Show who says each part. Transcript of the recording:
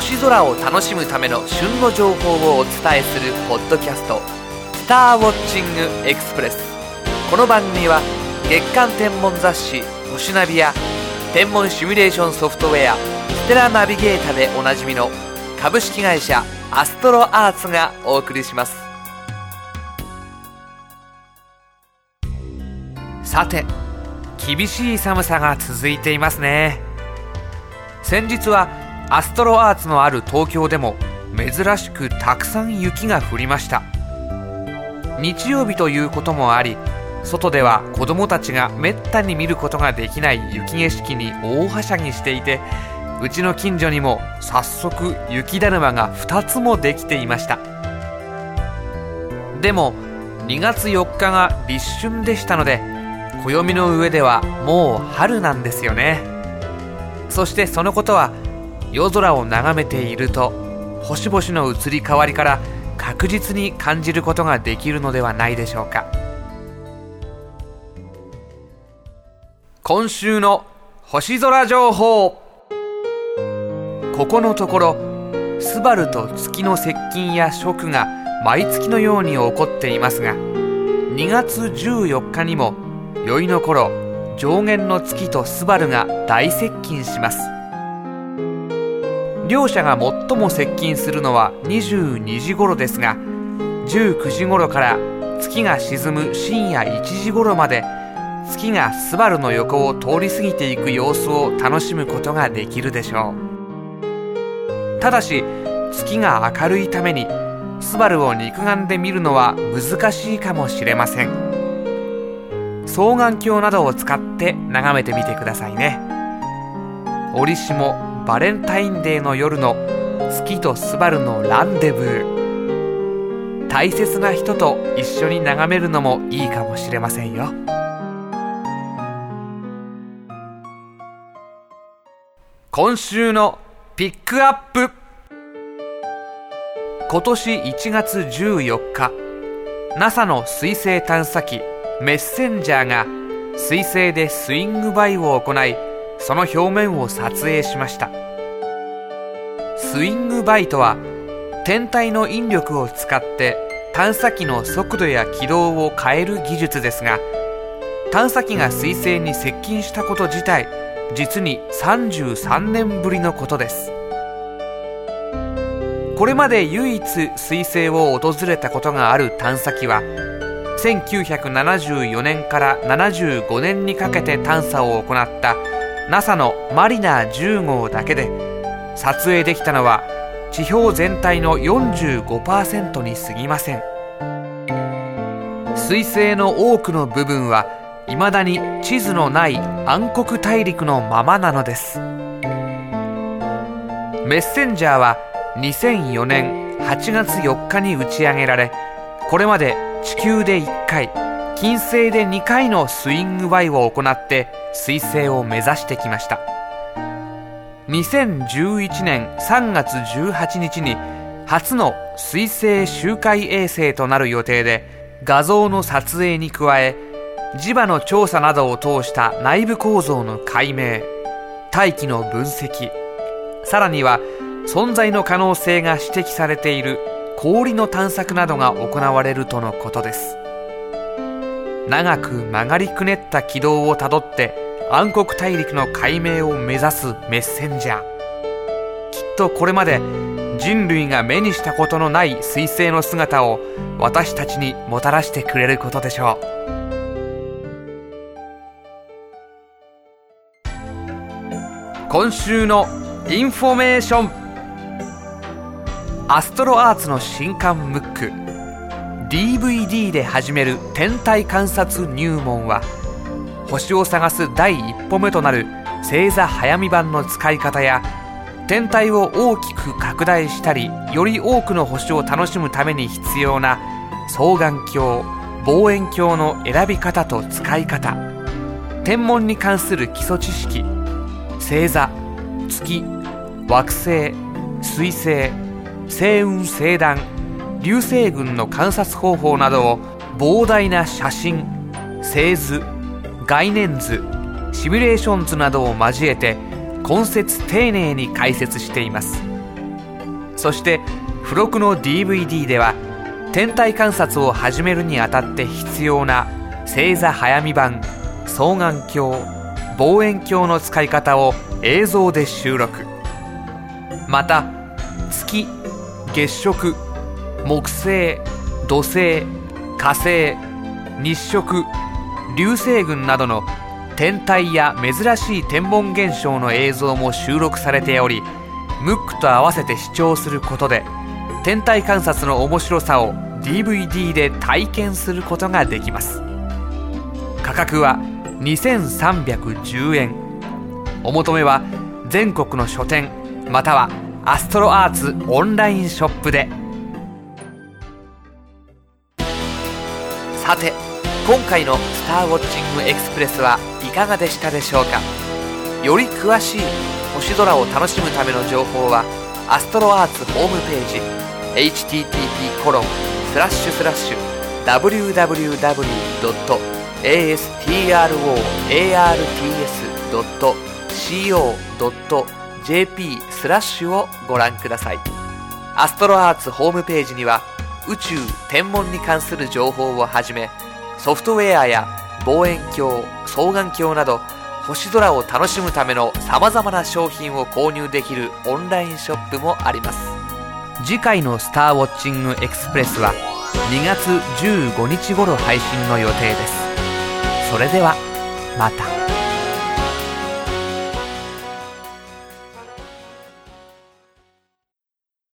Speaker 1: 星空を楽しむための旬の情報をお伝えするポッドキャスト「スターウォッチングエクスプレス」この番組は月間天文雑誌「星ナビ」や天文シミュレーションソフトウェア「ステラナビゲーター」でおなじみの株式会社アストロアーツがお送りします。さて厳しい寒さが続いていますね。先日はアストロアーツのある東京でも珍しくたくさん雪が降りました。日曜日ということもあり外では子供たちがめったに見ることができない雪景色に大はしゃぎしていてうちの近所にも早速雪だるまが2つもできていました。でも2月4日が立春でしたので暦の上ではもう春なんですよね。そしてそのことは夜空を眺めていると星々の移り変わりから確実に感じることができるのではないでしょうか。今週の星空情報。ここのところスバルと月の接近や食が毎月のように起こっていますが2月14日にも宵の頃上限の月とスバルが大接近します。両者が最も接近するのは22時頃ですが19時頃から月が沈む深夜1時頃まで月がスバルの横を通り過ぎていく様子を楽しむことができるでしょう。ただし月が明るいためにスバルを肉眼で見るのは難しいかもしれません。双眼鏡などを使って眺めてみてくださいね。折しもバレンタインデーの夜の月とスバルのランデブー。大切な人と一緒に眺めるのもいいかもしれませんよ。今週のピックアップ。今年1月14日 NASA の水星探査機メッセンジャーが水星でスイングバイを行いその表面を撮影しました。スイングバイとは天体の引力を使って探査機の速度や軌道を変える技術ですが探査機が水星に接近したこと自体実に33年ぶりのことです。これまで唯一水星を訪れたことがある探査機は1974年から75年にかけて探査を行った NASA のマリナー10号だけで撮影できたのは地表全体の45%に過ぎません。彗星の多くの部分は未だに地図のない暗黒大陸のままなのです。メッセンジャーは2004年8月4日に打ち上げられこれまで地球で1回金星で2回のスイングバイを行って彗星を目指してきました。2011年3月18日に初の彗星周回衛星となる予定で画像の撮影に加え磁場の調査などを通した内部構造の解明大気の分析さらには存在の可能性が指摘されている氷の探索などが行われるとのことです。長く曲がりくねった軌道をたどって暗黒大陸の解明を目指すメッセンジャー。きっとこれまで人類が目にしたことのない彗星の姿を私たちにもたらしてくれることでしょう。今週のインフォメーション。アストロアーツの新刊ムック。DVD で始める天体観察入門は星を探す第一歩目となる星座早見盤の使い方や天体を大きく拡大したりより多くの星を楽しむために必要な双眼鏡望遠鏡の選び方と使い方天文に関する基礎知識星座月惑星水星星雲星団流星群の観察方法などを膨大な写真製図概念図シミュレーション図などを交えて根節丁寧に解説しています。そして付録の DVD では天体観察を始めるにあたって必要な星座早見版双眼鏡望遠鏡の使い方を映像で収録。また月月食木星土星火星日食流星群などの天体や珍しい天文現象の映像も収録されておりムックと合わせて視聴することで天体観察の面白さを DVD で体験することができます。価格は2310円。お求めは全国の書店またはアストロアーツオンラインショップで。さて今回の「スターウォッチングエクスプレス」はいかがでしたでしょうか？より詳しい星空を楽しむための情報はアストロアーツホームページ http コロンスラッシュスラッシュ www.astroarts.co.jp スラッシュをご覧くださいアストロアーツホームページには宇宙天文に関する情報をはじめソフトウェアや望遠鏡双眼鏡など星空を楽しむための様々な商品を購入できるオンラインショップもあります次回の「スターウォッチングエクスプレス」は2月15日頃配信の予定ですそれではまた。